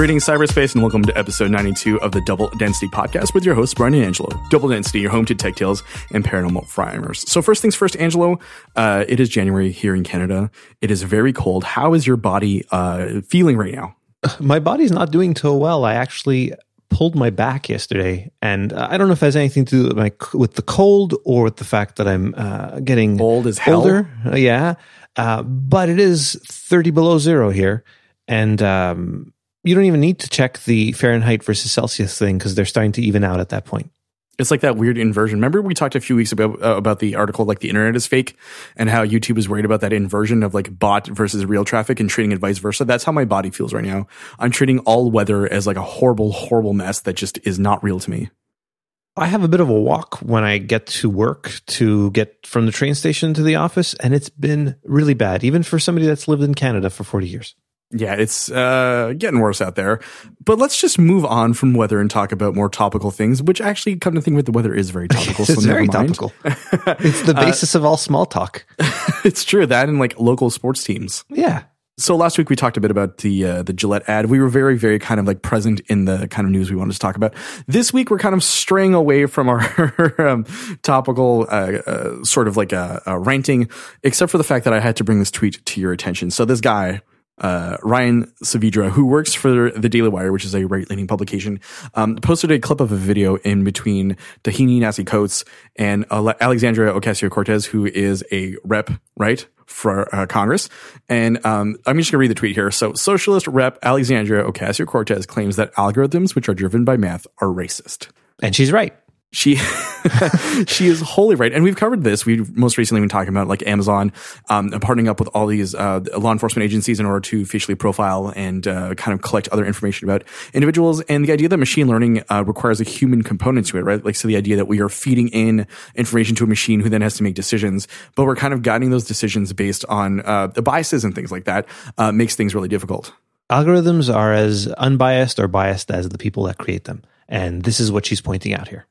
Greetings, cyberspace, and welcome to episode 92 of the Double Density Podcast with your host, Brian and Angelo. Double Density, your home to tech tales and paranormal primers. So, first things first, Angelo, uh, it is January here in Canada. It is very cold. How is your body uh, feeling right now? My body's not doing too well. I actually pulled my back yesterday, and uh, I don't know if it has anything to do with, my, with the cold or with the fact that I'm uh, getting Old as hell? older. Uh, yeah, uh, but it is 30 below zero here, and um, you don't even need to check the Fahrenheit versus Celsius thing because they're starting to even out at that point. It's like that weird inversion. Remember we talked a few weeks ago uh, about the article like the internet is fake and how YouTube is worried about that inversion of like bot versus real traffic and treating it vice versa. That's how my body feels right now. I'm treating all weather as like a horrible, horrible mess that just is not real to me. I have a bit of a walk when I get to work to get from the train station to the office, and it's been really bad, even for somebody that's lived in Canada for 40 years. Yeah, it's uh, getting worse out there. But let's just move on from weather and talk about more topical things, which actually, come to think of it, the weather is very topical. so it's never very topical. it's the basis of all small talk. it's true that and like local sports teams. Yeah. So last week we talked a bit about the uh, the Gillette ad. We were very very kind of like present in the kind of news we wanted to talk about. This week we're kind of straying away from our um, topical uh, uh, sort of like a, a ranting, except for the fact that I had to bring this tweet to your attention. So this guy. Uh, Ryan Saavedra, who works for the Daily Wire, which is a right leaning publication, um, posted a clip of a video in between Ta-Nehisi Coates and Ale- Alexandria Ocasio Cortez, who is a rep, right? for uh, Congress. And um, I'm just going to read the tweet here. So, Socialist Rep Alexandria Ocasio Cortez claims that algorithms which are driven by math are racist. And she's right. She she is wholly right, and we've covered this. We most recently been talking about like Amazon um, partnering up with all these uh, law enforcement agencies in order to facially profile and uh, kind of collect other information about individuals. And the idea that machine learning uh, requires a human component to it, right? Like so, the idea that we are feeding in information to a machine who then has to make decisions, but we're kind of guiding those decisions based on uh, the biases and things like that uh, makes things really difficult. Algorithms are as unbiased or biased as the people that create them. And this is what she's pointing out here.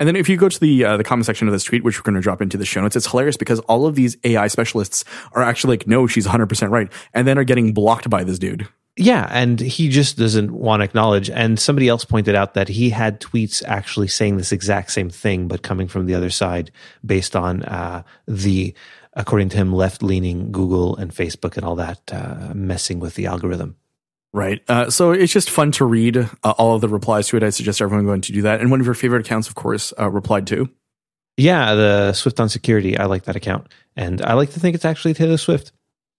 And then if you go to the uh, the comment section of this tweet, which we're going to drop into the show notes, it's hilarious because all of these AI specialists are actually like, no, she's 100% right. And then are getting blocked by this dude. Yeah, and he just doesn't want to acknowledge. And somebody else pointed out that he had tweets actually saying this exact same thing, but coming from the other side based on uh, the, according to him, left leaning Google and Facebook and all that uh, messing with the algorithm. Right. Uh, so it's just fun to read uh, all of the replies to it. I suggest everyone going to do that. And one of your favorite accounts, of course, uh, replied to. Yeah, the Swift on Security. I like that account. And I like to think it's actually Taylor Swift.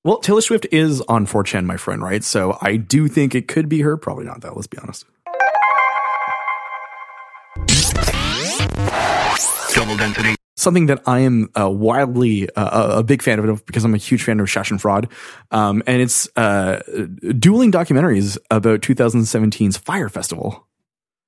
Well, Taylor Swift is on 4chan, my friend, right? So I do think it could be her. Probably not, though. Let's be honest. Double density. Something that I am uh, wildly uh, a big fan of because I'm a huge fan of Schadenfreude, um, and it's uh, dueling documentaries about 2017's Fyre Festival.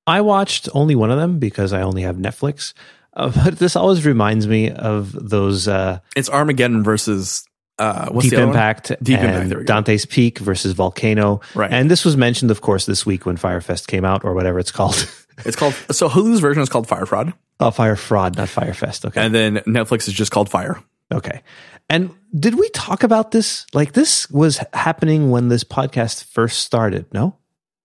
I watched only one of them because I only have Netflix. Uh, but this always reminds me of those uh, It's Armageddon versus uh, what's Deep the? Impact Deep Impact. There we go. Dante's Peak versus Volcano. Right. And this was mentioned, of course, this week when Firefest came out or whatever it's called. It's called so Hulu's version is called Fyre Fraud, oh, Fyre Fraud, not Firefest. Okay. and then Netflix is just called Fyre. Okay. And did we talk about this? Like this was happening when this podcast first started, no?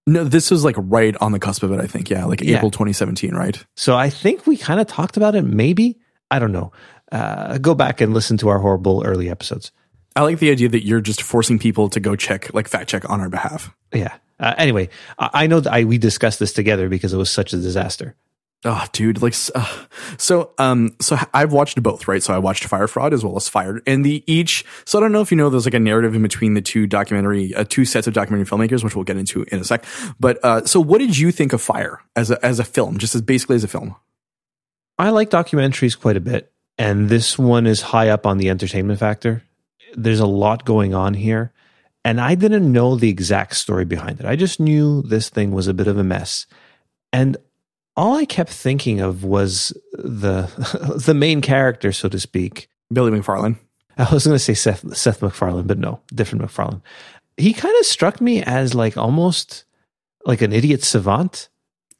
No, this was like right on the cusp of it. I think, yeah, like Yeah. April 2017, right? So I think we kind of talked about it, maybe. I don't know. Uh, go back and listen to our horrible early episodes. I like the idea that you're just forcing people to go check, like fact check on our behalf. Yeah. Uh, anyway, I, I know that I, we discussed this together because it was such a disaster. Oh, dude, like, uh, so, um, so I've watched both, right? So I watched Fyre Fraud as well as Fyre, and the each. So I don't know if you know, there's like a narrative in between the two documentary, uh, two sets of documentary filmmakers, which we'll get into in a sec. But uh, so, what did you think of Fyre as a as a film, just as basically as a film? I like documentaries quite a bit, and this one is high up on the entertainment factor. There's a lot going on here, and I didn't know the exact story behind it. I just knew this thing was a bit of a mess. And all I kept thinking of was the the main character, so to speak. Billy McFarland. I was going to say Seth Seth MacFarlane, but no, different MacFarlane. He kind of struck me as like almost like an idiot savant.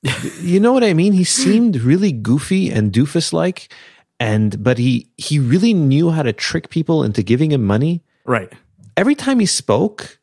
you know what I mean? He seemed really goofy and doofus like, and but he he really knew how to trick people into giving him money. Right. Every time he spoke,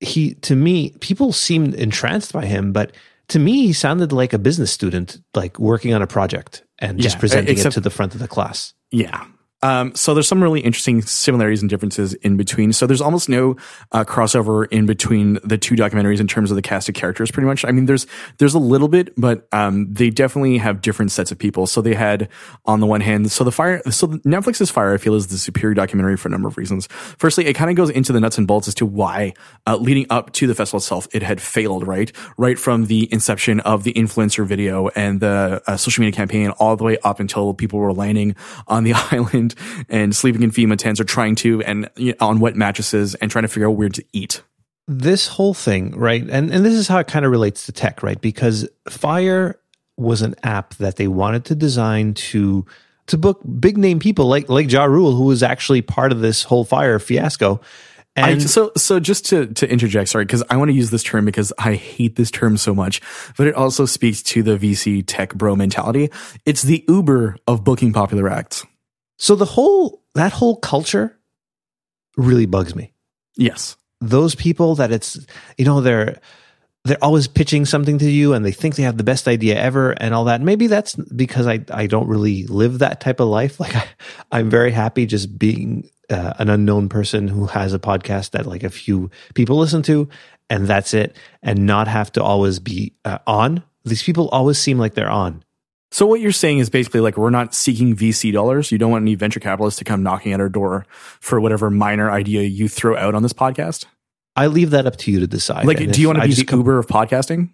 he to me people seemed entranced by him, but to me he sounded like a business student, like working on a project and just Yeah, presenting except- it to the front of the class. Yeah. Um, so there's some really interesting similarities and differences in between. So there's almost no uh, crossover in between the two documentaries in terms of the cast of characters. Pretty much. I mean, there's there's a little bit, but um, they definitely have different sets of people. So they had on the one hand, so the fire, so Netflix's Fyre, I feel is the superior documentary for a number of reasons. Firstly, it kind of goes into the nuts and bolts as to why, uh, leading up to the festival itself, it had failed. Right, right from the inception of the influencer video and the uh, social media campaign, all the way up until people were landing on the island and sleeping in FEMA tents or trying to and you know, on wet mattresses and trying to figure out where to eat. this whole thing, right? And and this is how it kind of relates to tech, right? Because Fyre was an app that they wanted to design to to book big name people like like Ja Rule, who was actually part of this whole Fyre fiasco. I, And so, so just to, to interject, sorry, because I want to use this term because I hate this term so much, but it also speaks to the VC tech bro mentality. It's the Uber of booking popular acts. So the whole that whole culture really bugs me. Yes. those people that it's you know they're they're always pitching something to you and they think they have the best idea ever and all that maybe that's because i i don't really live that type of life like I, i'm very happy just being uh, an unknown person who has a podcast that like a few people listen to and that's it and not have to always be uh, on these people always seem like they're on So what you're saying is basically like we're not seeking VC dollars. You don't want any venture capitalists to come knocking at our door for whatever minor idea you throw out on this podcast. i leave that up to you to decide Like, And do you want to I be the Uber of podcasting?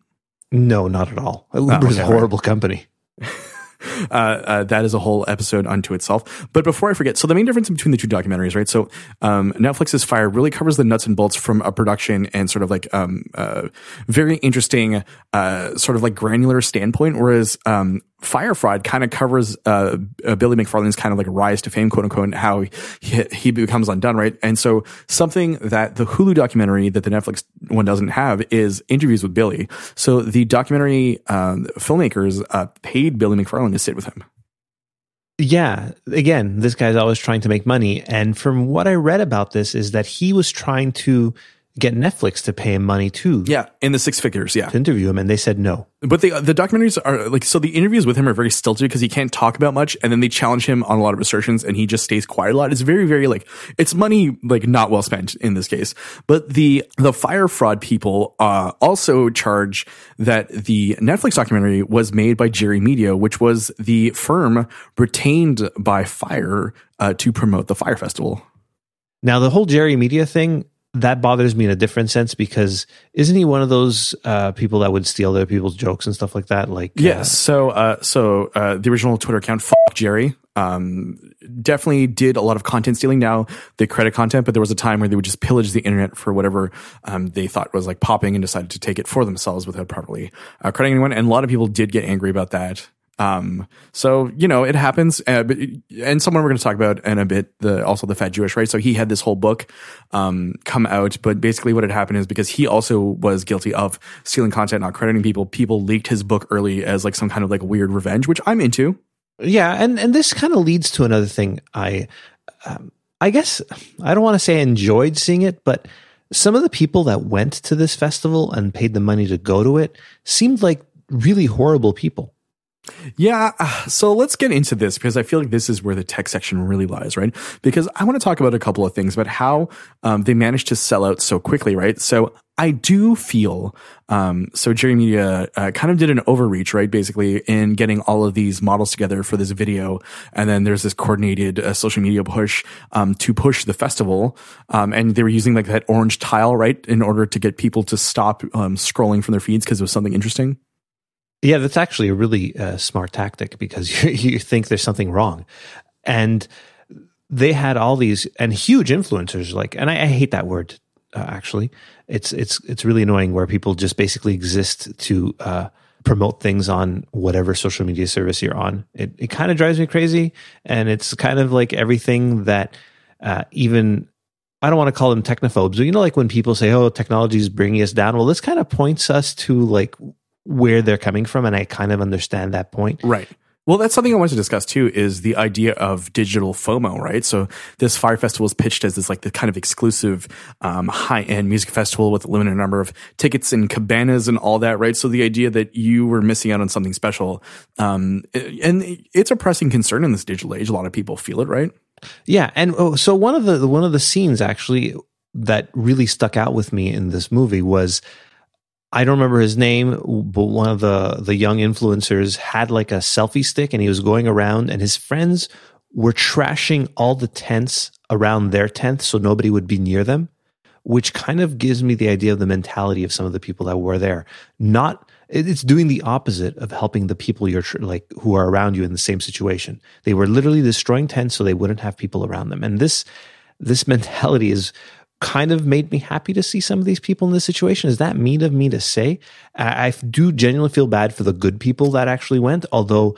no not at all uber oh, is okay, a all right. horrible company uh, uh, that is a whole episode unto itself. But before I forget, so the main difference between the two documentaries, right? So um, Netflix's Fyre really covers the nuts and bolts from a production and sort of like um, uh, very interesting, uh, sort of like granular standpoint, whereas um, Fyre Fraud kind of covers uh, uh, Billy McFarland's kind of like rise to fame, quote unquote, and how he, he becomes undone, right? And so something that the Hulu documentary that the Netflix one doesn't have is interviews with Billy. So the documentary um, filmmakers uh, paid Billy McFarland to sit with him. Yeah, again, this guy's always trying to make money. And from what I read about this, is that he was trying to get Netflix to pay him money too Yeah, in the six figures. Yeah, to interview him, and they said no. but the the documentaries are like so. The interviews with him are very stilted because he can't talk about much, and then they challenge him on a lot of assertions, and he just stays quiet a lot. It's very very like it's money like not well spent in this case. But the the fire fraud people uh, also charge that the Netflix documentary was made by Jerry Media, which was the firm retained by Fyre uh, to promote the Fyre Festival. Now, the whole Jerry Media thing that bothers me in a different sense because isn't he one of those uh, people that would steal other people's jokes and stuff like that? Like, uh, Yes. So, uh, so uh, the original Twitter account, fuck Jerry, um, definitely did a lot of content stealing. Now they credit content, but there was a time where they would just pillage the internet for whatever um, they thought was like popping and decided to take it for themselves without properly uh, crediting anyone. And a lot of people did get angry about that. Um, so you know it happens, uh, but, and someone we're going to talk about in a bit. The also the fat Jewish, right? So he had this whole book um, come out, but basically what had happened is because he also was guilty of stealing content, not crediting people. People leaked his book early as like some kind of like weird revenge, which I'm into. yeah, and and this kind of leads to another thing. I, um, I guess I don't want to say I enjoyed seeing it, but some of the people that went to this festival and paid the money to go to it seemed like really horrible people. Yeah. So let's get into this because I feel like this is where the tech section really lies, right? Because I want to talk about a couple of things about how um, they managed to sell out so quickly, right? So I do feel, um, so Jerry Media uh, kind of did an overreach, right? Basically in getting all of these models together for this video. And then there's this coordinated uh, social media push um, to push the festival. Um, and they were using like that orange tile, right? In order to get people to stop um, scrolling from their feeds because it was something interesting. Yeah, that's actually a really uh, smart tactic because you, you think there's something wrong. And they had all these and huge influencers like and I, I hate that word uh, actually. It's it's it's really annoying where people just basically exist to uh, promote things on whatever social media service you're on. It it kind of drives me crazy and it's kind of like everything that uh, even I don't want to call them technophobes, but you know, like when people say, "Oh, technology is bringing us down." Well, this kind of points us to like where they're coming from, and I kind of understand that point. Right. Well, that's something I wanted to discuss too is the idea of digital FOMO, right? So this Fyre Festival is pitched as this like the kind of exclusive, um, high end music festival with a limited number of tickets and cabanas and all that, right? So the idea that you were missing out on something special, um, and it's a pressing concern in this digital age. A lot of people feel it, right? Yeah, and oh, so one of the one of the scenes actually that really stuck out with me in this movie was I don't remember his name, but one of the the young influencers had like a selfie stick and he was going around and his friends were trashing all the tents around their tent so nobody would be near them, which kind of gives me the idea of the mentality of some of the people that were there. Not it's doing the opposite of helping the people you're like who are around you in the same situation. They were literally destroying tents so they wouldn't have people around them. And this this mentality is kind of made me happy to see some of these people in this situation. Is that mean of me to say? I, do genuinely feel bad for the good people that actually went, although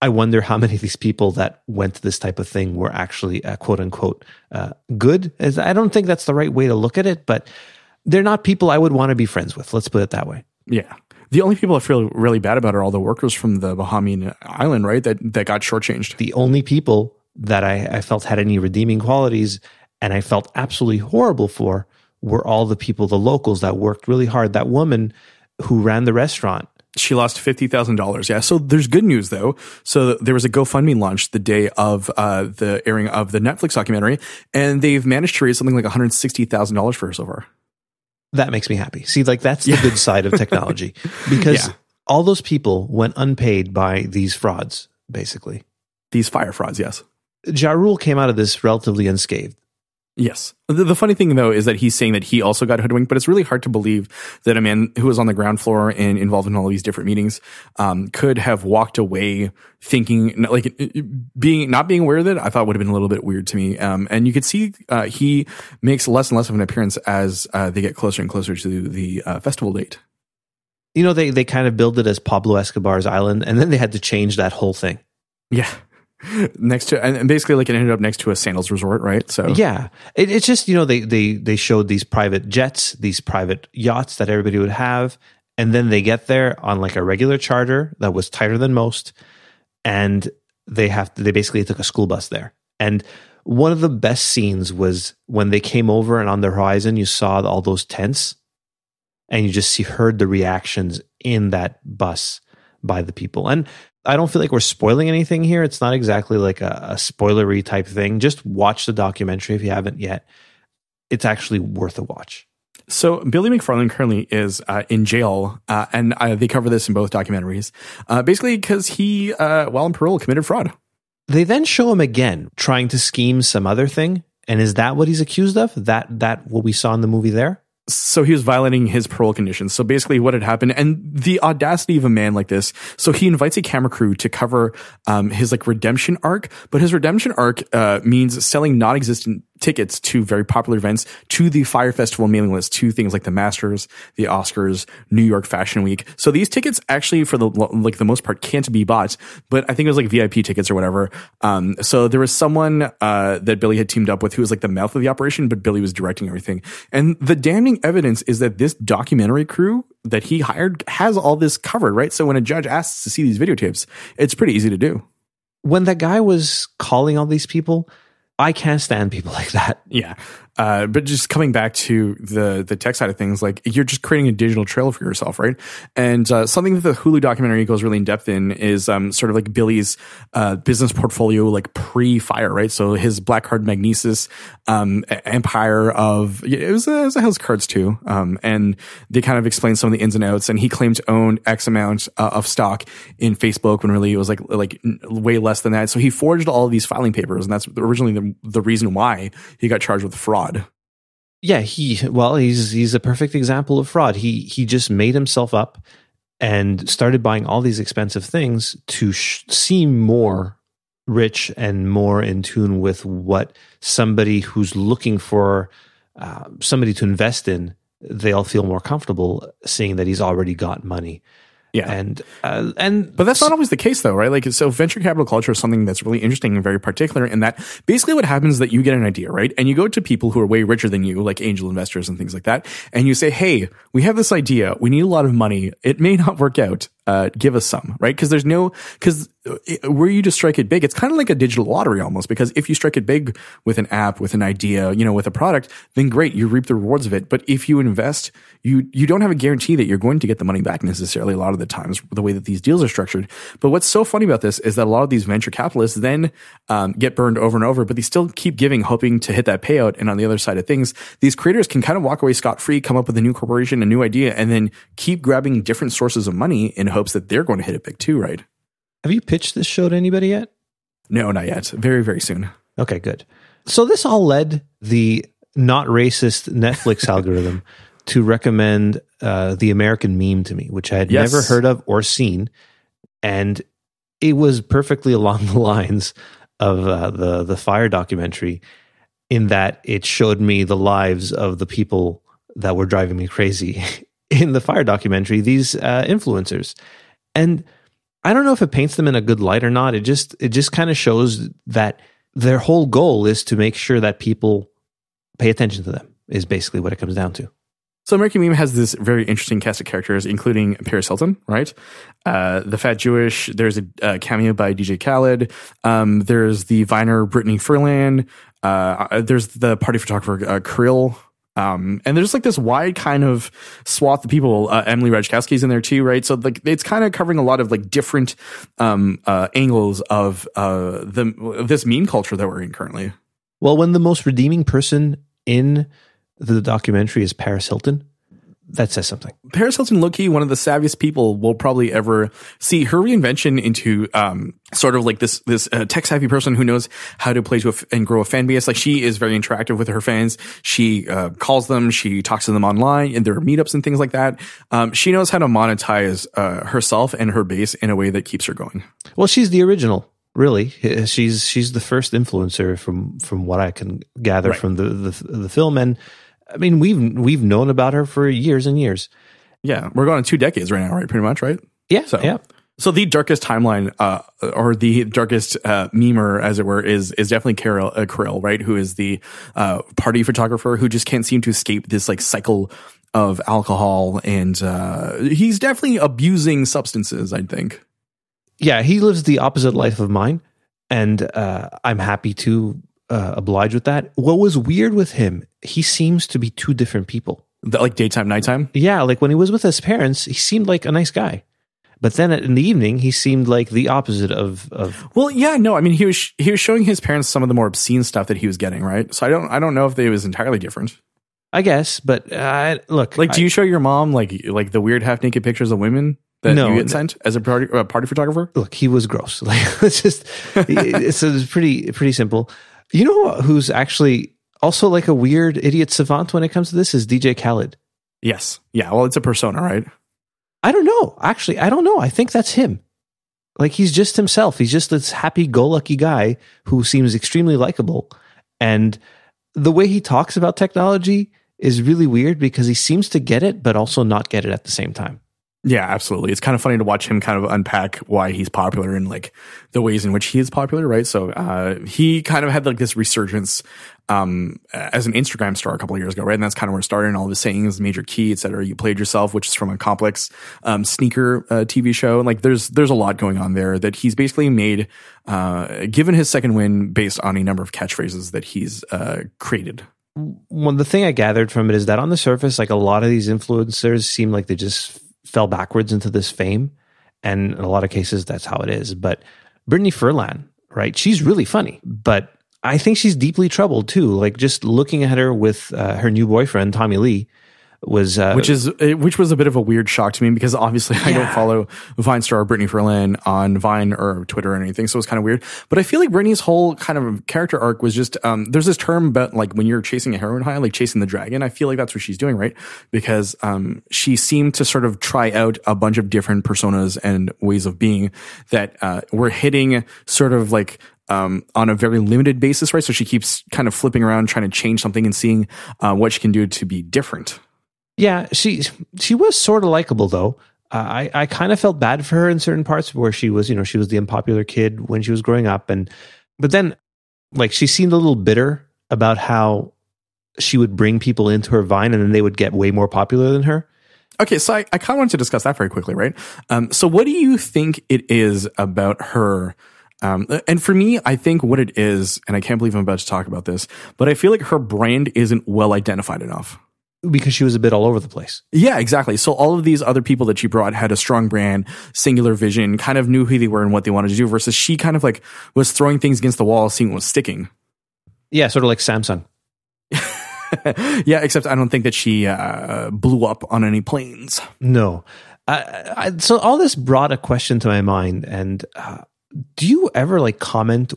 I wonder how many of these people that went to this type of thing were actually uh, quote unquote uh, good. As I don't think that's the right way to look at it, but they're not people I would want to be friends with. Let's put it that way. Yeah. The only people I feel really bad about are all the workers from the Bahamian island, right? That that got shortchanged. The only people that I, I felt had any redeeming qualities and I felt absolutely horrible for were all the people, the locals that worked really hard. That woman who ran the restaurant. She lost fifty thousand dollars. Yeah. So there's good news though. So there was a GoFundMe launch the day of uh, the airing of the Netflix documentary, and they've managed to raise something like one hundred sixty thousand dollars for her so far. That makes me happy. See, like that's the good side of technology because yeah. all those people went unpaid by these frauds, basically. These fire frauds, yes. Ja Rule came out of this relatively unscathed. Yes. The, the, funny thing though is that he's saying that he also got hoodwinked, but it's really hard to believe that a man who was on the ground floor and involved in all of these different meetings um, could have walked away thinking like being not being aware of it. I thought would have been a little bit weird to me. Um, and you could see uh, he makes less and less of an appearance as uh, they get closer and closer to the uh, festival date. You know, they they kind of build it as Pablo Escobar's island, and then they had to change that whole thing. Yeah next to and basically like it ended up next to a sandals resort right? So yeah. It, it's just you know they they they showed these private jets these private yachts that everybody would have and then they get there on like a regular charter that was tighter than most and they have to, they basically took a school bus there. And one of the best scenes was when they came over and on the horizon you saw all those tents and you just see heard the reactions in that bus by the people. And I don't feel like we're spoiling anything here. It's not exactly like a, a, spoilery type thing. Just watch the documentary if you haven't yet. It's actually worth a watch. So Billy McFarland currently is uh, in jail, uh, and uh, they cover this in both documentaries. Uh, basically, because he, uh, while in parole, committed fraud. They then show him again trying to scheme some other thing, and is that what he's accused of? That that what we saw in the movie there? So he was violating his parole conditions. So basically what had happened and the audacity of a man like this. So he invites a camera crew to cover, um, his like redemption arc, but his redemption arc, uh, means selling non-existent tickets to very popular events, to the Fyre Festival mailing list, to things like the Masters, the Oscars, New York Fashion Week. So these tickets actually, for the like the most part, can't be bought. But I think it was like VIP tickets or whatever. Um, so there was someone uh, that Billy had teamed up with who was like the mouth of the operation, but Billy was directing everything. And the damning evidence is that this documentary crew that he hired has all this covered, right? So when a judge asks to see these videotapes, it's pretty easy to do. When that guy was calling all these people, I can't stand people like that. Yeah. Uh, but just coming back to the the tech side of things, like you're just creating a digital trail for yourself, right? And uh, something that the Hulu documentary goes really in depth in is um, sort of like Billy's uh, business portfolio, like pre fire, right? So his Black Card Magnises um, empire of it was, a, it was a house cards too, um, and they kind of explain some of the ins and outs. And he claimed to own X amount uh, of stock in Facebook when really it was like like way less than that. So he forged all these filing papers, and that's originally the the reason why he got charged with fraud fraud. Yeah, he well, he's he's a perfect example of fraud. He he just made himself up and started buying all these expensive things to sh- seem more rich and more in tune with what somebody who's looking for uh, somebody to invest in they'll feel more comfortable seeing that he's already got money yeah, and uh, and but that's not always the case though, right? Like, so venture capital culture is something that's really interesting and very particular. In that, basically, what happens is that you get an idea, right, and you go to people who are way richer than you, like angel investors and things like that, and you say, "Hey, we have this idea. We need a lot of money. It may not work out. Uh, give us some, right? Because there's no because were you to strike it big, it's kind of like a digital lottery almost because if you strike it big with an app, with an idea, you know, with a product, then great, you reap the rewards of it. But if you invest, you you don't have a guarantee that you're going to get the money back necessarily a lot of the times the way that these deals are structured. But what's so funny about this is that a lot of these venture capitalists then um, get burned over and over, but they still keep giving, hoping to hit that payout. And on the other side of things, these creators can kind of walk away scot free, come up with a new corporation, a new idea, and then keep grabbing different sources of money in hopes that they're going to hit it big too, right? Have you pitched this show to anybody yet? No, not yet. Very, very soon. Okay, good. So this all led the not racist Netflix algorithm to recommend uh, the American meme to me, which I had yes. never heard of or seen, and it was perfectly along the lines of uh, the the fire documentary, in that it showed me the lives of the people that were driving me crazy in the fire documentary. These uh, influencers, and I don't know if it paints them in a good light or not. It just it just kind of shows that their whole goal is to make sure that people pay attention to them. Is basically what it comes down to. So American Meme has this very interesting cast of characters, including Paris Hilton, right? Uh, the Fat Jewish. There's a, a cameo by DJ Khaled. Um, there's the Viner Brittany Furlan. Uh, there's the party photographer uh, Kirill, um, and there's like this wide kind of swath of people. Uh, Emily Ratajkowski's in there too, right? So like it's kind of covering a lot of like different um, uh, angles of uh, the this meme culture that we're in currently. Well, when the most redeeming person in the documentary is Paris Hilton, that says something. Paris Hilton, Loki, one of the savviest people we'll probably ever see. Her reinvention into um, sort of like this this uh, tech savvy person who knows how to play to f- and grow a fan base. Like she is very interactive with her fans. She uh, calls them, she talks to them online, and there are meetups and things like that. Um, she knows how to monetize uh, herself and her base in a way that keeps her going. Well, she's the original really she's she's the first influencer from from what i can gather right. from the, the the film and I mean, we've we've known about her for years and years. Yeah, we're going on two decades right now, right? Pretty much, right? Yeah. So, yeah. So the darkest timeline, uh, or the darkest uh, memer, as it were, is is definitely Carol uh, Kirill, right? Who is the uh, party photographer who just can't seem to escape this like cycle of alcohol, and uh, he's definitely abusing substances. I think. Yeah, he lives the opposite life of mine, and uh, I'm happy to uh, oblige with that. What was weird with him, he seems to be two different people. The, like daytime, nighttime? Yeah, like when he was with his parents, he seemed like a nice guy. But then in the evening, he seemed like the opposite of, of. Well, yeah, no. I mean, he was he was showing his parents some of the more obscene stuff that he was getting, right? So I don't I don't know if they was entirely different. I guess, but uh, look, like, do I, you show your mom like like the weird half naked pictures of women that no, you get sent as a party, a party photographer? Look, he was gross. Like it's just it's, it's pretty pretty simple. You know who's actually also like a weird idiot savant when it comes to this is DJ Khaled. Yes. Yeah. Well, it's a persona, right? I don't know. Actually, I don't know. I think that's him. Like he's just himself. He's just this happy go lucky guy who seems extremely likable. And the way he talks about technology is really weird because he seems to get it, but also not get it at the same time. Yeah, absolutely. It's kind of funny to watch him kind of unpack why he's popular and like the ways in which he is popular, right? So uh, he kind of had like this resurgence um, as an Instagram star a couple of years ago, right? And that's kind of where it started. And all his sayings, major key, et cetera. You played yourself, which is from a complex um, sneaker uh, TV show. And Like there's there's a lot going on there that he's basically made, uh, given his second win based on a number of catchphrases that he's uh, created. One the thing I gathered from it is that on the surface, like a lot of these influencers seem like they just fell backwards into this fame. And in a lot of cases, that's how it is. But Brittany Furlan, right? She's really funny, but I think she's deeply troubled too. Like just looking at her with uh, her new boyfriend, Tommy Lee, was uh, which is which was a bit of a weird shock to me because obviously yeah. I don't follow Vine star Brittany Furlan on Vine or Twitter or anything, so it was kind of weird. But I feel like Brittany's whole kind of character arc was just um, there's this term about like when you're chasing a heroin high, like chasing the dragon. I feel like that's what she's doing, right? Because um, she seemed to sort of try out a bunch of different personas and ways of being that uh, were hitting sort of like um, on a very limited basis, right? So she keeps kind of flipping around, trying to change something and seeing uh, what she can do to be different. Yeah, she she was sort of likable though. Uh, I I kind of felt bad for her in certain parts where she was, you know, she was the unpopular kid when she was growing up, and but then like she seemed a little bitter about how she would bring people into her vine and then they would get way more popular than her. Okay, so I, I kind of wanted to discuss that very quickly, right? Um, so what do you think it is about her? Um, and for me, I think what it is, and I can't believe I'm about to talk about this, but I feel like her brand isn't well identified enough. Because she was a bit all over the place. Yeah, exactly. So all of these other people that she brought had a strong brand, singular vision, kind of knew who they were and what they wanted to do versus she kind of like was throwing things against the wall, seeing what was sticking. Yeah, sort of like Samsung. yeah, except I don't think that she uh, blew up on any planes. No. I, I, so all this brought a question to my mind, and uh, do you ever like comment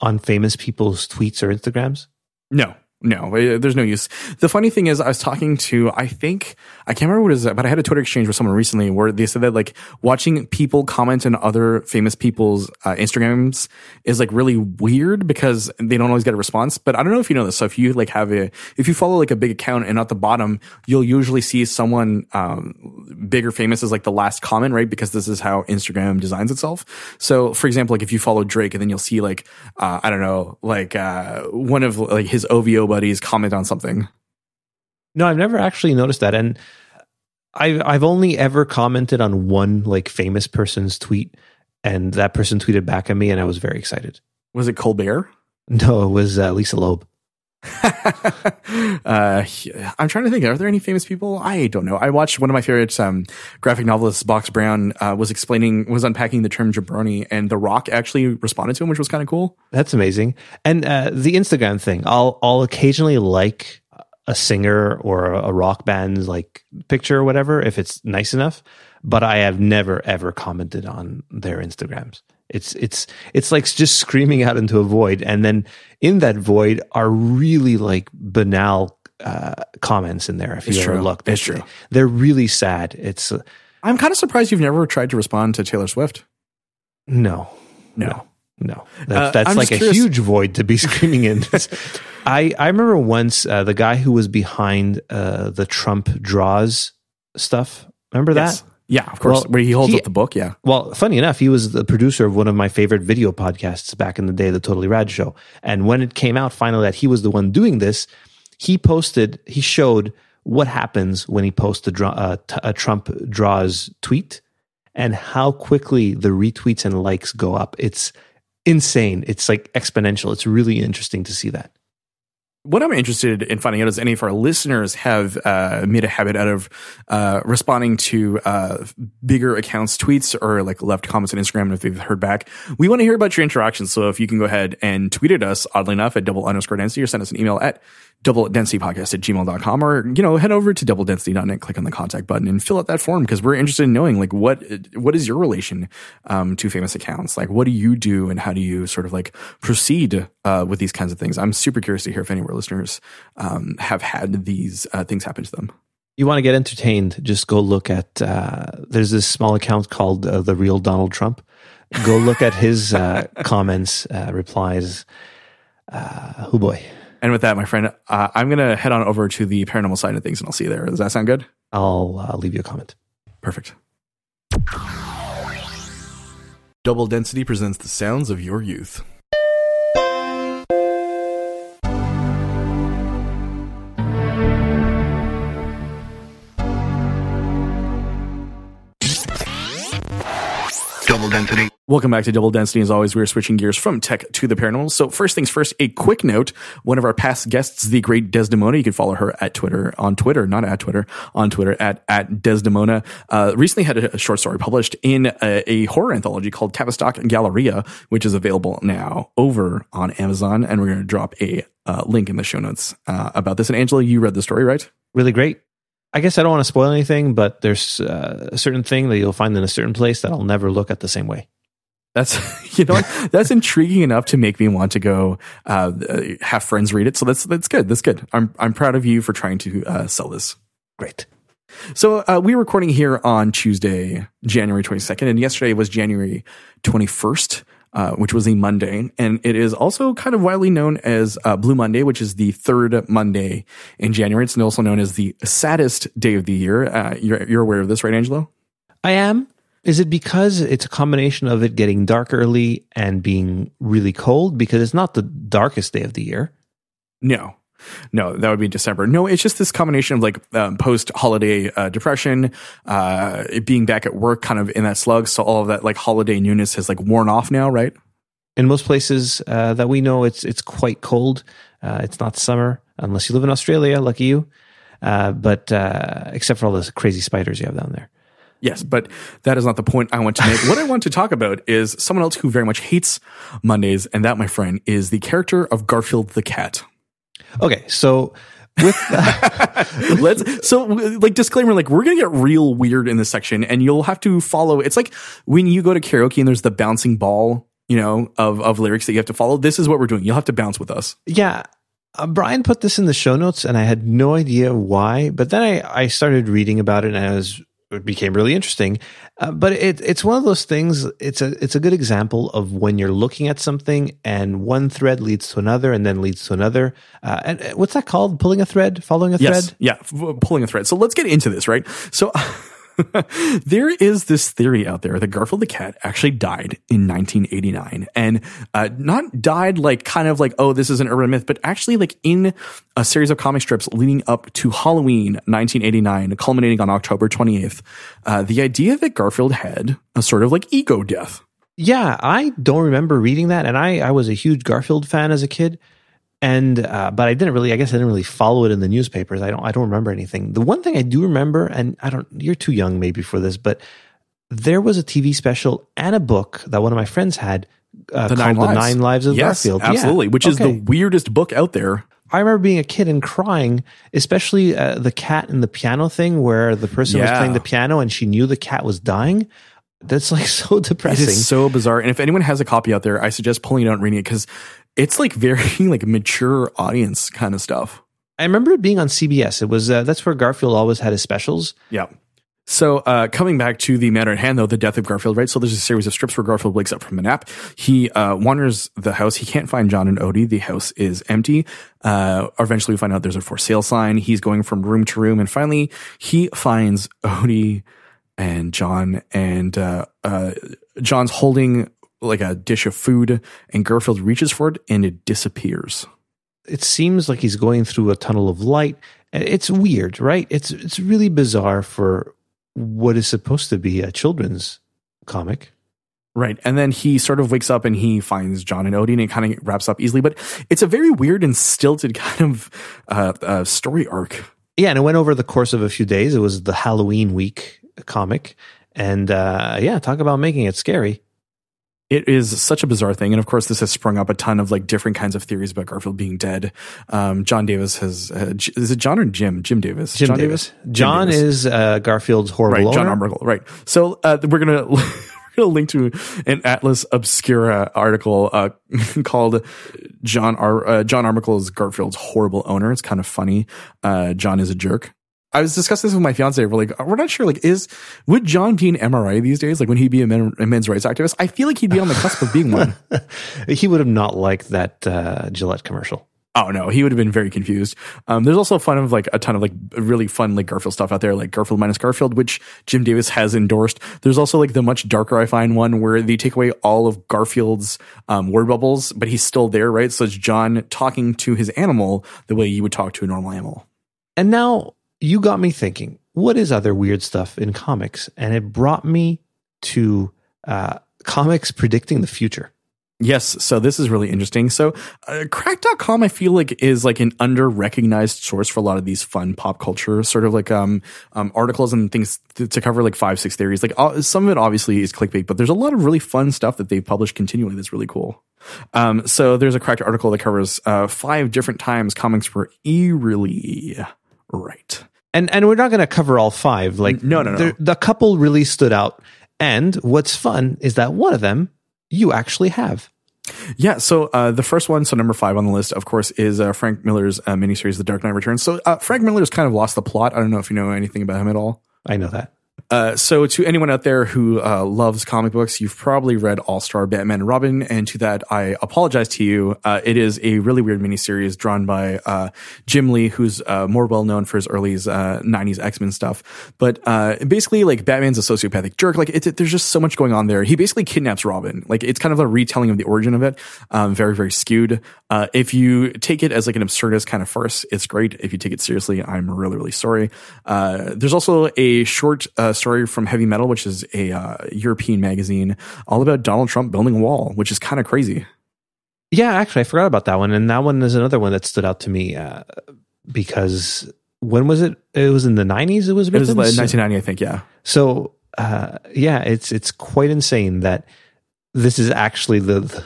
on famous people's tweets or Instagrams? No. No, uh, there's no use. The funny thing is, I was talking to, I think, I can't remember what it is, but I had a Twitter exchange with someone recently where they said that like watching people comment on other famous people's uh, Instagrams is like really weird because they don't always get a response. But I don't know if you know this. So if you like have a, if you follow like a big account and at the bottom, you'll usually see someone, um, famous as like the last comment, right? Because this is how Instagram designs itself. So for example, like if you follow Drake and then you'll see like, uh, I don't know, like, uh, one of like his OVO buddies comment on something. No, I've never actually noticed that, and I've I've only ever commented on one like famous person's tweet, and that person tweeted back at me, and I was very excited. Was it Colbert? No, it was uh, Lisa Loeb. uh, I'm trying to think. Are there any famous people? I don't know. I watched one of my favorites, um, graphic novelists, Box Brown, uh, was explaining, was unpacking the term jabroni, and The Rock actually responded to him, which was kind of cool. That's amazing. And uh, the Instagram thing, I'll I'll occasionally like a singer or a rock band's like picture or whatever if it's nice enough, but I have never ever commented on their Instagrams. It's it's it's like just screaming out into a void, and then in that void are really like banal uh, comments in there. If you ever look, it's true. They're really sad. It's. Uh, I'm kind of surprised you've never tried to respond to Taylor Swift. No, no, no. no. That's, that's uh, like a curious. huge void to be screaming in. I I remember once uh, the guy who was behind uh, the Trump draws stuff. Remember yes. that? Yeah, of course. Well, Where he holds he, up the book. Yeah. Well, funny enough, he was the producer of one of my favorite video podcasts back in the day, the Totally Rad Show. And when it came out finally that he was the one doing this, he posted, he showed what happens when he posts a, uh, t- a Trump draws tweet and how quickly the retweets and likes go up. It's insane. It's like exponential. It's really interesting to see that what I'm interested in finding out is any of our listeners have uh, made a habit out of uh, responding to uh, bigger accounts' tweets or like left comments on Instagram if they've heard back. We want to hear about your interactions. So if you can go ahead and tweet at us, oddly enough, at double underscore density or send us an email at double density podcast at gmail.com or, you know, head over to double density.net, click on the contact button and fill out that form because we're interested in knowing like what, what is your relation um, to famous accounts? Like what do you do and how do you sort of like proceed uh, with these kinds of things? I'm super curious to hear if any of our listeners um, have had these uh, things happen to them. You want to get entertained? Just go look at. Uh, there's this small account called uh, the Real Donald Trump. Go look at his uh, comments, uh, replies. oh boy! And with that, my friend, uh, I'm going to head on over to the paranormal side of things and I'll see you there. Does that sound good? I'll uh, leave you a comment. Perfect. Double Density presents the sounds of your youth. Density. Welcome back to Double Density. As always, we're switching gears from tech to the paranormal. So first things first, a quick note. One of our past guests, the great Desdemona, you can follow her at Twitter, on Twitter, not at Twitter, on Twitter at, at Desdemona, uh, recently had a, a, short story published in a, a, horror anthology called Tavistock Galleria, which is available now over on Amazon. And we're going to drop a uh, link in the show notes uh, about this. And Angela, you read the story, right? Really great. I guess I don't want to spoil anything, but there's uh, a certain thing that you'll find in a certain place that I'll never look at the same way. That's you know that's intriguing enough to make me want to go uh, have friends read it. So that's that's good. That's good. I'm I'm proud of you for trying to uh, sell this. Great. So uh, we're recording here on Tuesday, January 22nd, and yesterday was January 21st. Uh, which was a Monday, and it is also kind of widely known as uh, Blue Monday, which is the third Monday in January. It's also known as the saddest day of the year. Uh, you're, you're aware of this, right, Angelo? I am. Is it because it's a combination of it getting dark early and being really cold? Because it's not the darkest day of the year. No. No, that would be December. No, it's just this combination of like um, post holiday uh, depression, uh, it being back at work, kind of in that slug. So all of that like holiday newness has like worn off now, right? In most places uh, that we know, it's it's quite cold. Uh, it's not summer unless you live in Australia. Lucky you. Uh, but uh, except for all those crazy spiders you have down there. Yes, but that is not the point I want to make. what I want to talk about is someone else who very much hates Mondays, and that, my friend, is the character of Garfield the cat. Okay, so with let's so like disclaimer like we're gonna get real weird in this section and you'll have to follow it's like when you go to karaoke and there's the bouncing ball you know of of lyrics that you have to follow this is what we're doing. You'll have to bounce with us. Yeah uh, Brian put this in the show notes and I had no idea why, but then I, I started reading about it and I was became really interesting. Uh, but it, it's one of those things. It's a it's a good example of when you're looking at something and one thread leads to another and then leads to another. Uh, and uh, what's that called? Pulling a thread, following a yes. thread. Yeah, f- pulling a thread. So let's get into this, right? So. there is this theory out there that Garfield the cat actually died in 1989 and uh, not died like kind of like, oh, this is an urban myth, but actually like in a series of comic strips leading up to Halloween 1989, culminating on October 28th. Uh, the idea that Garfield had a sort of like ego death. Yeah, I don't remember reading that. And I, I was a huge Garfield fan as a kid and uh, but I didn't really. I guess I didn't really follow it in the newspapers. I don't. I don't remember anything. The one thing I do remember, and I don't. You're too young maybe for this, but there was a TV special and a book that one of my friends had uh, the called Nine "The Nine Lives of yes, Garfield." Absolutely, yeah. which is okay. the weirdest book out there. I remember being a kid and crying, especially uh, the cat and the piano thing, where the person was playing the piano and she knew the cat was dying. That's like so depressing. It is so bizarre. And if anyone has a copy out there, I suggest pulling it out and reading it because it's like very like mature audience kind of stuff. I remember it being on CBS. It was uh, that's where Garfield always had his specials. Yeah. So, uh, coming back to the matter at hand, though, the death of Garfield, right? So there's a series of strips where Garfield wakes up from a nap. He, uh, wanders the house. He can't find John and Odie. The house is empty. Uh, eventually we find out there's a for sale sign. He's going from room to room. And finally he finds Odie and John and, uh, uh, John's holding like a dish of food and Garfield reaches for it and it disappears. it seems like he's going through a tunnel of light. It's weird, right? It's it's really bizarre for what is supposed to be a children's comic. Right. And then he sort of wakes up and he finds John and Odie and it kind of wraps up easily. But it's a very weird and stilted kind of uh, uh, story arc. Yeah, and it went over the course of a few days. It was the Halloween week comic, and uh, yeah, talk about making it scary. It is such a bizarre thing. And of course, this has sprung up a ton of like different kinds of theories about Garfield being dead. Um, John Davis has, uh, is it John or Jim? Jim Davis. Jim John Davis. Jim John Davis. is uh, Garfield's horrible right. John. Arbuckle. Right. So uh, we're gonna we're gonna link to an Atlas Obscura article uh, called John Ar- uh, John Arbuckle is Garfield's horrible owner. It's kind of funny. Uh, John is a jerk. I was discussing this with my fiance. We're like, we're not sure. Like, is would John be an MRI these days? Like, when he be a, men, a men's rights activist? I feel like he'd be on the cusp of being one. he would have not liked that uh, Gillette commercial. Oh no, he would have been very confused. Um, there's also fun of like a ton of like really fun like Garfield stuff out there, like Garfield minus Garfield, which Jim Davis has endorsed. There's also like the much darker I find one where they take away all of Garfield's um, word bubbles, but he's still there, right? So it's John talking to his animal the way you would talk to a normal animal. And now you got me thinking, what is other weird stuff in comics? And it brought me to uh, comics predicting the future. Yes, so this is really interesting. So, uh, Cracked.com I feel like is like an under recognized source for a lot of these fun pop culture sort of like um, um articles and things to, to cover like five six theories. Like uh, some of it obviously is clickbait, but there's a lot of really fun stuff that they've published continually that's really cool. Um, so there's a cracked article that covers uh, five different times comics were eerily right. And and we're not going to cover all five. Like No, no, no. there- The couple really stood out. And what's fun is that one of them you actually have. Yeah, so uh, the first one, so number five on the list, of course, is uh, Frank Miller's uh, miniseries, The Dark Knight Returns. So uh, Frank Miller's kind of lost the plot. I don't know if you know anything about him at all. I know that. Uh, so to anyone out there who uh, loves comic books, you've probably read All Star Batman and Robin, and to that I apologize to you. Uh, it is a really weird miniseries drawn by uh, Jim Lee, who's uh, more well known for his early uh, '90s X Men stuff. But uh, basically, like Batman's a sociopathic jerk. Like it's, there's just so much going on there. He basically kidnaps Robin. Like it's kind of a retelling of the origin of it. Um, very very skewed. Uh, if you take it as like an absurdist kind of farce, it's great. If you take it seriously, I'm really, really sorry. Uh, there's also a short uh, story from Heavy Metal, which is a uh, European magazine, all about Donald Trump building a wall, which is kind of crazy. Yeah, actually, I forgot about that one, and that one is another one that stood out to me uh, because when was it? It was in the '90s. It was It was written. like 1990, I think. Yeah. So uh, yeah, it's it's quite insane that this is actually the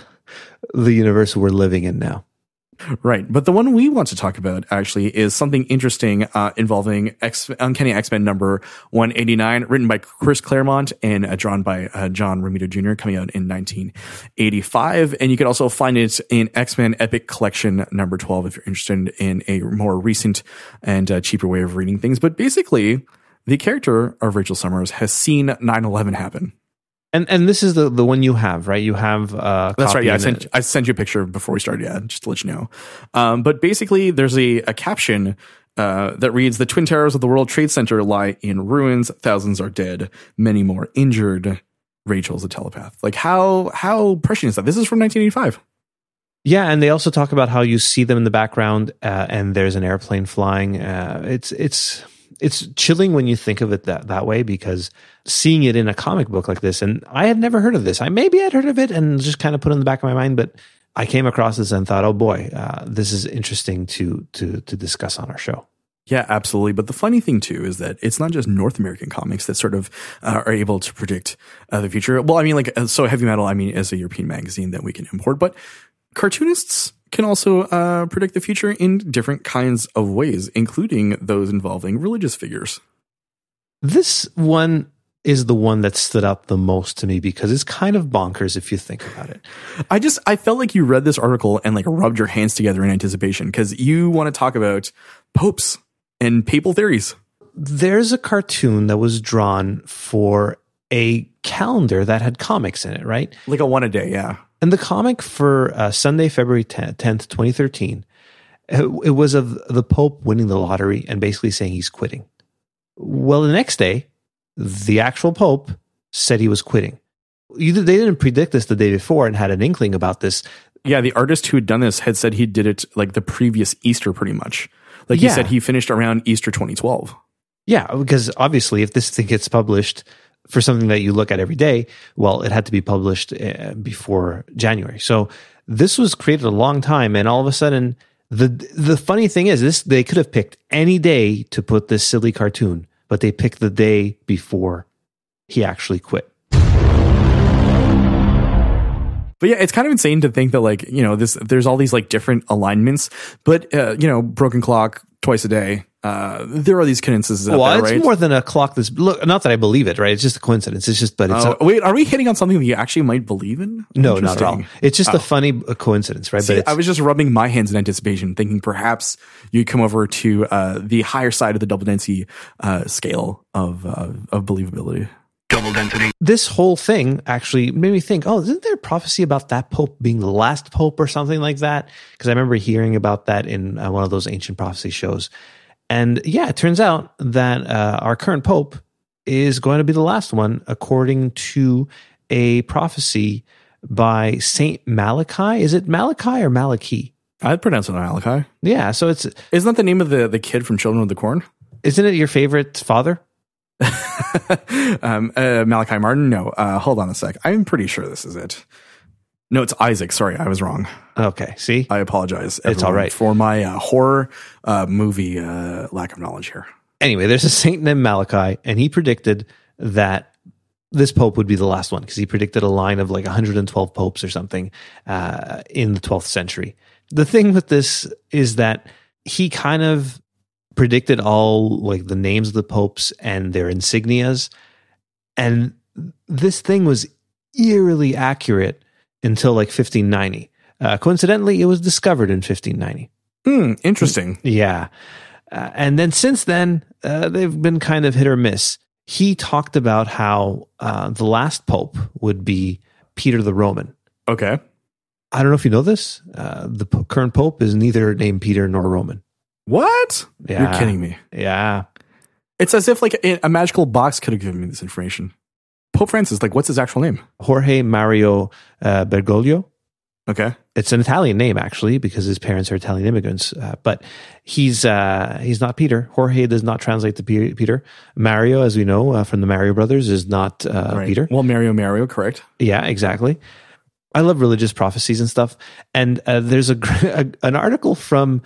the universe we're living in now. Right. But the one we want to talk about actually is something interesting uh, involving X- Uncanny X Men number 189, written by Chris Claremont and uh, drawn by uh, John Romita Jr., coming out in 1985. And you can also find it in X Men Epic Collection number 12 if you're interested in a more recent and uh, cheaper way of reading things. But basically, the character of Rachel Summers has seen 9 11 happen. And and this is the the one you have, right? You have uh, That's right. Yeah, I sent it. I sent you a picture before we started. Yeah, just to let you know. Um, but basically, there's a, a caption uh, that reads: "The twin towers of the World Trade Center lie in ruins. Thousands are dead. Many more injured." Rachel's a telepath. Like how how prescient is that? This is from 1985. Yeah, and they also talk about how you see them in the background, uh, and there's an airplane flying. Uh, it's it's it's chilling when you think of it that that way because seeing it in a comic book like this, and I had never heard of this. I maybe I'd heard of it and just kind of put it in the back of my mind, but I came across this and thought, oh boy, uh, this is interesting to to to discuss on our show. Yeah, absolutely. But the funny thing too is that it's not just North American comics that sort of uh, are able to predict uh, the future. Well, I mean, like uh, so heavy metal. I mean, as a European magazine that we can import, but cartoonists can also uh, predict the future in different kinds of ways, including those involving religious figures. This one is the one that stood out the most to me because it's kind of bonkers if you think about it. I just I felt like you read this article and like rubbed your hands together in anticipation because you want to talk about popes and papal theories. there's a cartoon that was drawn for a calendar that had comics in it, right? Like a one a day, yeah. And the comic for uh, Sunday, February 10th, 2013, it, it was of the Pope winning the lottery and basically saying he's quitting. Well, the next day, the actual Pope said he was quitting. You, they didn't predict this the day before and had an inkling about this. Yeah, the artist who had done this had said he did it like the previous Easter, pretty much. Like Yeah. he said, he finished around Easter 2012. Yeah, because obviously, if this thing gets published for something that you look at every day, well, it had to be published uh, before January. So this was created a long time, and all of a sudden, the the funny thing is, this they could have picked any day to put this silly cartoon, but they picked the day before he actually quit. But yeah, it's kind of insane to think that like you know this. There's all these like different alignments, but uh, you know, broken clock twice a day. Uh, there are these coincidences out well, there, it's right? more than a clock. This look, not that I believe it, right? It's just a coincidence. It's just, but it's Oh, a, wait, are we hitting on something that you actually might believe in? no, not at all. It's just a funny coincidence, right? See, but I was just rubbing my hands in anticipation, thinking perhaps you'd come over to uh, the higher side of the double density uh, scale of uh, of believability. Double density. this whole thing actually made me think, oh, isn't there a prophecy about that pope being the last pope or something like that? Because I remember hearing about that in uh, one of those ancient prophecy shows. And yeah, it turns out that uh, our current pope is going to be the last one, according to a prophecy by Saint Malachi. Is it Malachi or Malachi? I'd pronounce it Malachi. Yeah, so it's Isn't that the name of the the kid from Children of the Corn? isn't it your favorite father? um, uh, Malachi Martin? No. Uh, hold on a sec. I'm pretty sure this is it. No, it's Isaac. Sorry, I was wrong. Okay, see, I apologize. It's all right for my uh, horror uh, movie uh, lack of knowledge here. anyway, there's a saint named Malachi, and he predicted that this pope would be the last one because he predicted a line of like 112 popes or something uh, in the 12th century. The thing with this is that he kind of predicted all like the names of the popes and their insignias, and this thing was eerily accurate until like 1590. Uh, coincidentally, it was discovered in 1590. Hmm, interesting. Yeah. Uh, and then since then, uh, they've been kind of hit or miss. He talked about how uh, the last pope would be Peter the Roman. Okay. I don't know if you know this. Uh, the po- current pope is neither named Peter nor Roman. What? Yeah. You're kidding me. Yeah. It's as if like a, a magical box could have given me this information. Pope Francis, like, what's his actual name? Jorge Mario uh, Bergoglio. Okay. It's an Italian name actually because his parents are Italian immigrants. Uh, but he's uh, he's not Peter. Jorge does not translate to Pe- Peter. Mario, as we know uh, from the Mario Brothers, is not uh, Right. Peter. Well, Mario, Mario, correct. Yeah, exactly. I love religious prophecies and stuff. And uh, there's a, a an article from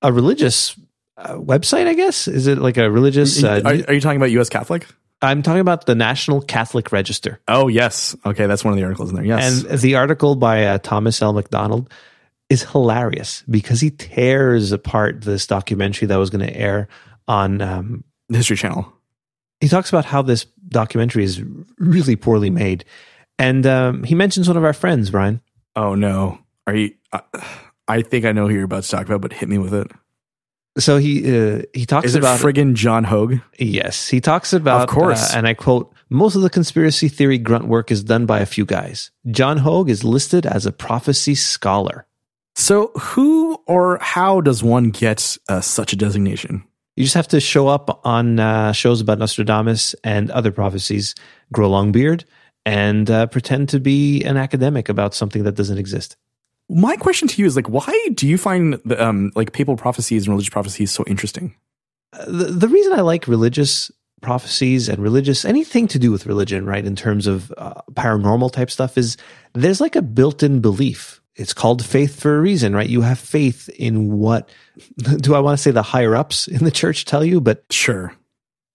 a religious uh, website. I guess is it like a religious? Uh, are, are you talking about U.S. Catholic? I'm talking about the National Catholic Register. Oh, yes. Okay, that's one of the articles in there. Yes. And the article by uh, Thomas L. McDonald is hilarious because he tears apart this documentary that was going to air on. Um, the History Channel. he talks about how this documentary is really poorly made, and um, he mentions one of our friends, Brian. Oh no. Are you? Uh, I think I know who you're about to talk about, but hit me with it. So he uh, he talks Is it about friggin' John Hogue? yes, he talks about Of course. uh, and I quote: most of the conspiracy theory grunt work is done by a few guys. John Hogue is listed as a prophecy scholar. So, who or how does one get uh, such a designation? You just have to show up on uh, shows about Nostradamus and other prophecies, grow a long beard, and uh, pretend to be an academic about something that doesn't exist. My question to you is like, why do you find the, um, like papal prophecies and religious prophecies so interesting? The, the reason I like religious prophecies and religious anything to do with religion, right, in terms of uh, paranormal type stuff, is there's like a built-in belief. It's called faith for a reason, right? You have faith in what do I want to say the higher ups in the church tell you, but Sure.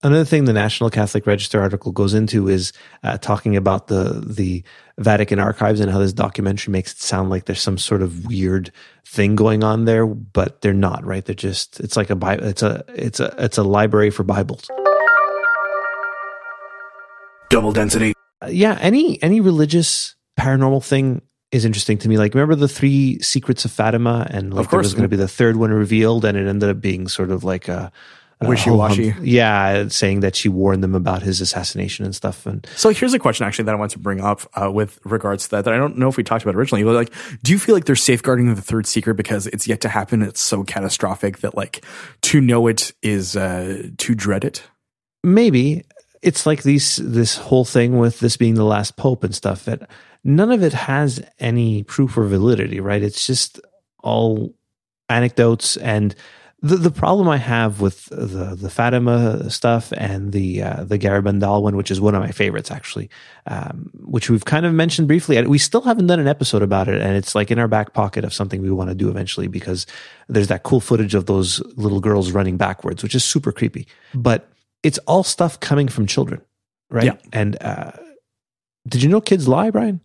Another thing the National Catholic Register article goes into is uh, talking about the the Vatican archives and how this documentary makes it sound like there's some sort of weird thing going on there, but they're not. Right? They're just it's like a Bible. It's a it's a it's a library for Bibles. Double density. Uh, yeah, any any religious paranormal thing is interesting to me. Like remember the three secrets of Fatima, and like Of there course. was going to be the third one revealed, and it ended up being sort of like a. Wishy-washy. Yeah, saying that she warned them about his assassination and stuff. And So here's a question actually that I want to bring up uh, with regards to that that I don't know if we talked about originally. But like, do you feel like they're safeguarding the third secret because it's yet to happen? It's so catastrophic that like to know it is uh, to dread it. maybe it's like these this whole thing with this being the last pope and stuff that none of it has any proof or validity right it's just all anecdotes and the the problem I have with the the Fatima stuff and the uh, the Garabandal one, which is one of my favorites actually, um, which we've kind of mentioned briefly. We still haven't done an episode about it, and it's like in our back pocket of something we want to do eventually because there's that cool footage of those little girls running backwards, which is super creepy. But it's all stuff coming from children, right? Yeah. And uh, did you know kids lie, Brian?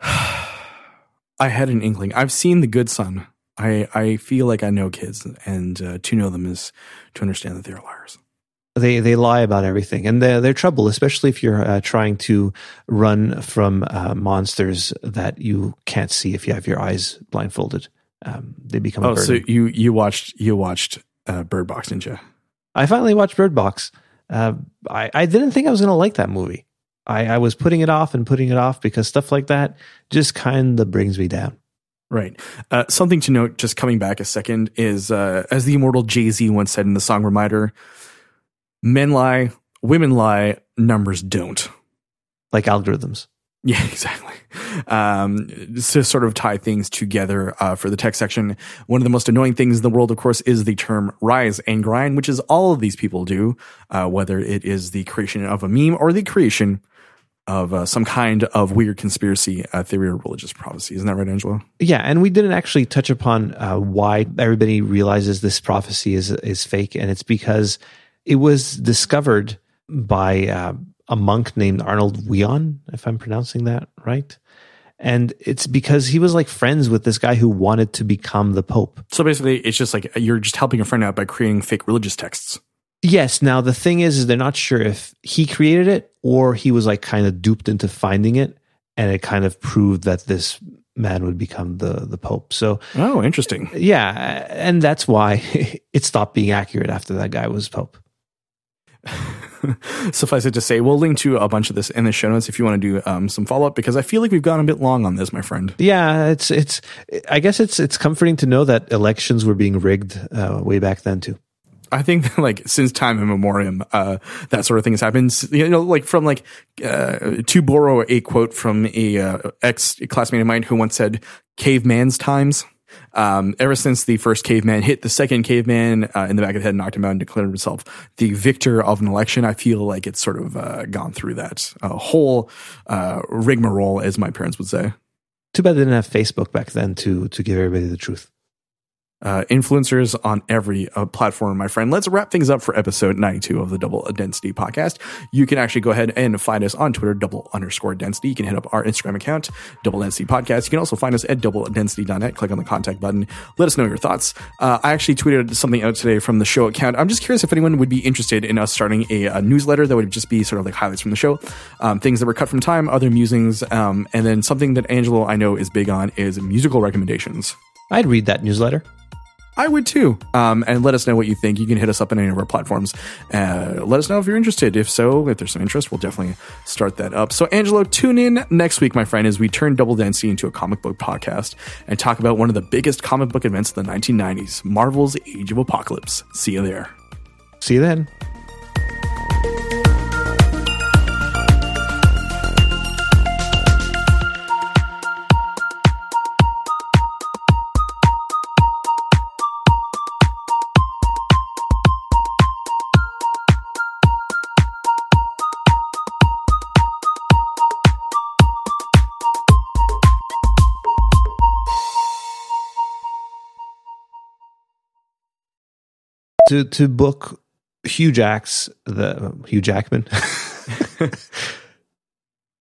I had an inkling. I've seen The Good Son. I I feel like I know kids, and uh, to know them is to understand that they're liars. they they lie about everything and they're, they're trouble especially if you're uh, trying to run from uh, monsters that you can't see if you have your eyes blindfolded. Um, they become a Oh, so you you watched you watched uh, Bird Box, didn't you? i finally watched bird box. Uh, I, I didn't think i was going to like that movie. I, I was putting it off and putting it off because stuff like that just kind of brings me down Right. Uh, something to note, just coming back a second, is uh, as the immortal Jay Z once said in the song Reminder, men lie, women lie, numbers don't. like algorithms Yeah, exactly. Um, to sort of tie things together uh, for the text section, one of the most annoying things in the world, of course, is the term rise and grind, which is all of these people do, uh, whether it is the creation of a meme or the creation of uh, some kind of weird conspiracy uh, theory or religious prophecy. Isn't that right, Angelo? Yeah, and we didn't actually touch upon uh, why everybody realizes this prophecy is is fake, and it's because it was discovered by uh, a monk named Arnold Wion, if I'm pronouncing that right. And it's because he was like friends with this guy who wanted to become the pope. So basically, it's just like you're just helping a friend out by creating fake religious texts. Yes. Now the thing is, is they're not sure if he created it or he was like kind of duped into finding it, and it kind of proved that this man would become the the pope. So Oh, interesting. Yeah, and that's why it stopped being accurate after that guy was pope. Suffice it to say, we'll link to a bunch of this in the show notes if you want to do um, some follow up because I feel like we've gone a bit long on this, my friend. Yeah, it's it's. I guess it's it's comforting to know that elections were being rigged uh, way back then too. I think like since time immemorial, uh, that sort of thing has happened. You know, like from like uh, to borrow a quote from a uh, ex classmate of mine who once said, "Caveman's times." Um, ever since the first caveman hit the second caveman uh, in the back of the head, knocked him out, and declared himself the victor of an election, I feel like it's sort of uh, gone through that uh, whole uh, rigmarole, as my parents would say. Too bad they didn't have Facebook back then to to give everybody the truth uh, influencers on every uh, platform, my friend. Let's wrap things up for episode 92 of the Double Density podcast. You can actually go ahead and find us on Twitter, double underscore density. You can hit up our Instagram account, Double Density Podcast. You can also find us at doubledensity.net. Click on the contact button. Let us know your thoughts. Uh, I actually tweeted something out today from the show account. I'm just curious if anyone would be interested in us starting a, a newsletter that would just be sort of like highlights from the show, um, things that were cut from time, other musings, um, and then something that Angelo I know is big on is musical recommendations. I'd read that newsletter. I would too. Um, and let us know what you think. You can hit us up on any of our platforms. Uh, let us know if you're interested. If so, if there's some interest, we'll definitely start that up. So, Angelo, tune in next week, my friend, as we turn Double Density into a comic book podcast and talk about one of the biggest comic book events of the 1990s Marvel's Age of Apocalypse. See you there. See you then. To to book Hugh Jacks the Hugh Jackman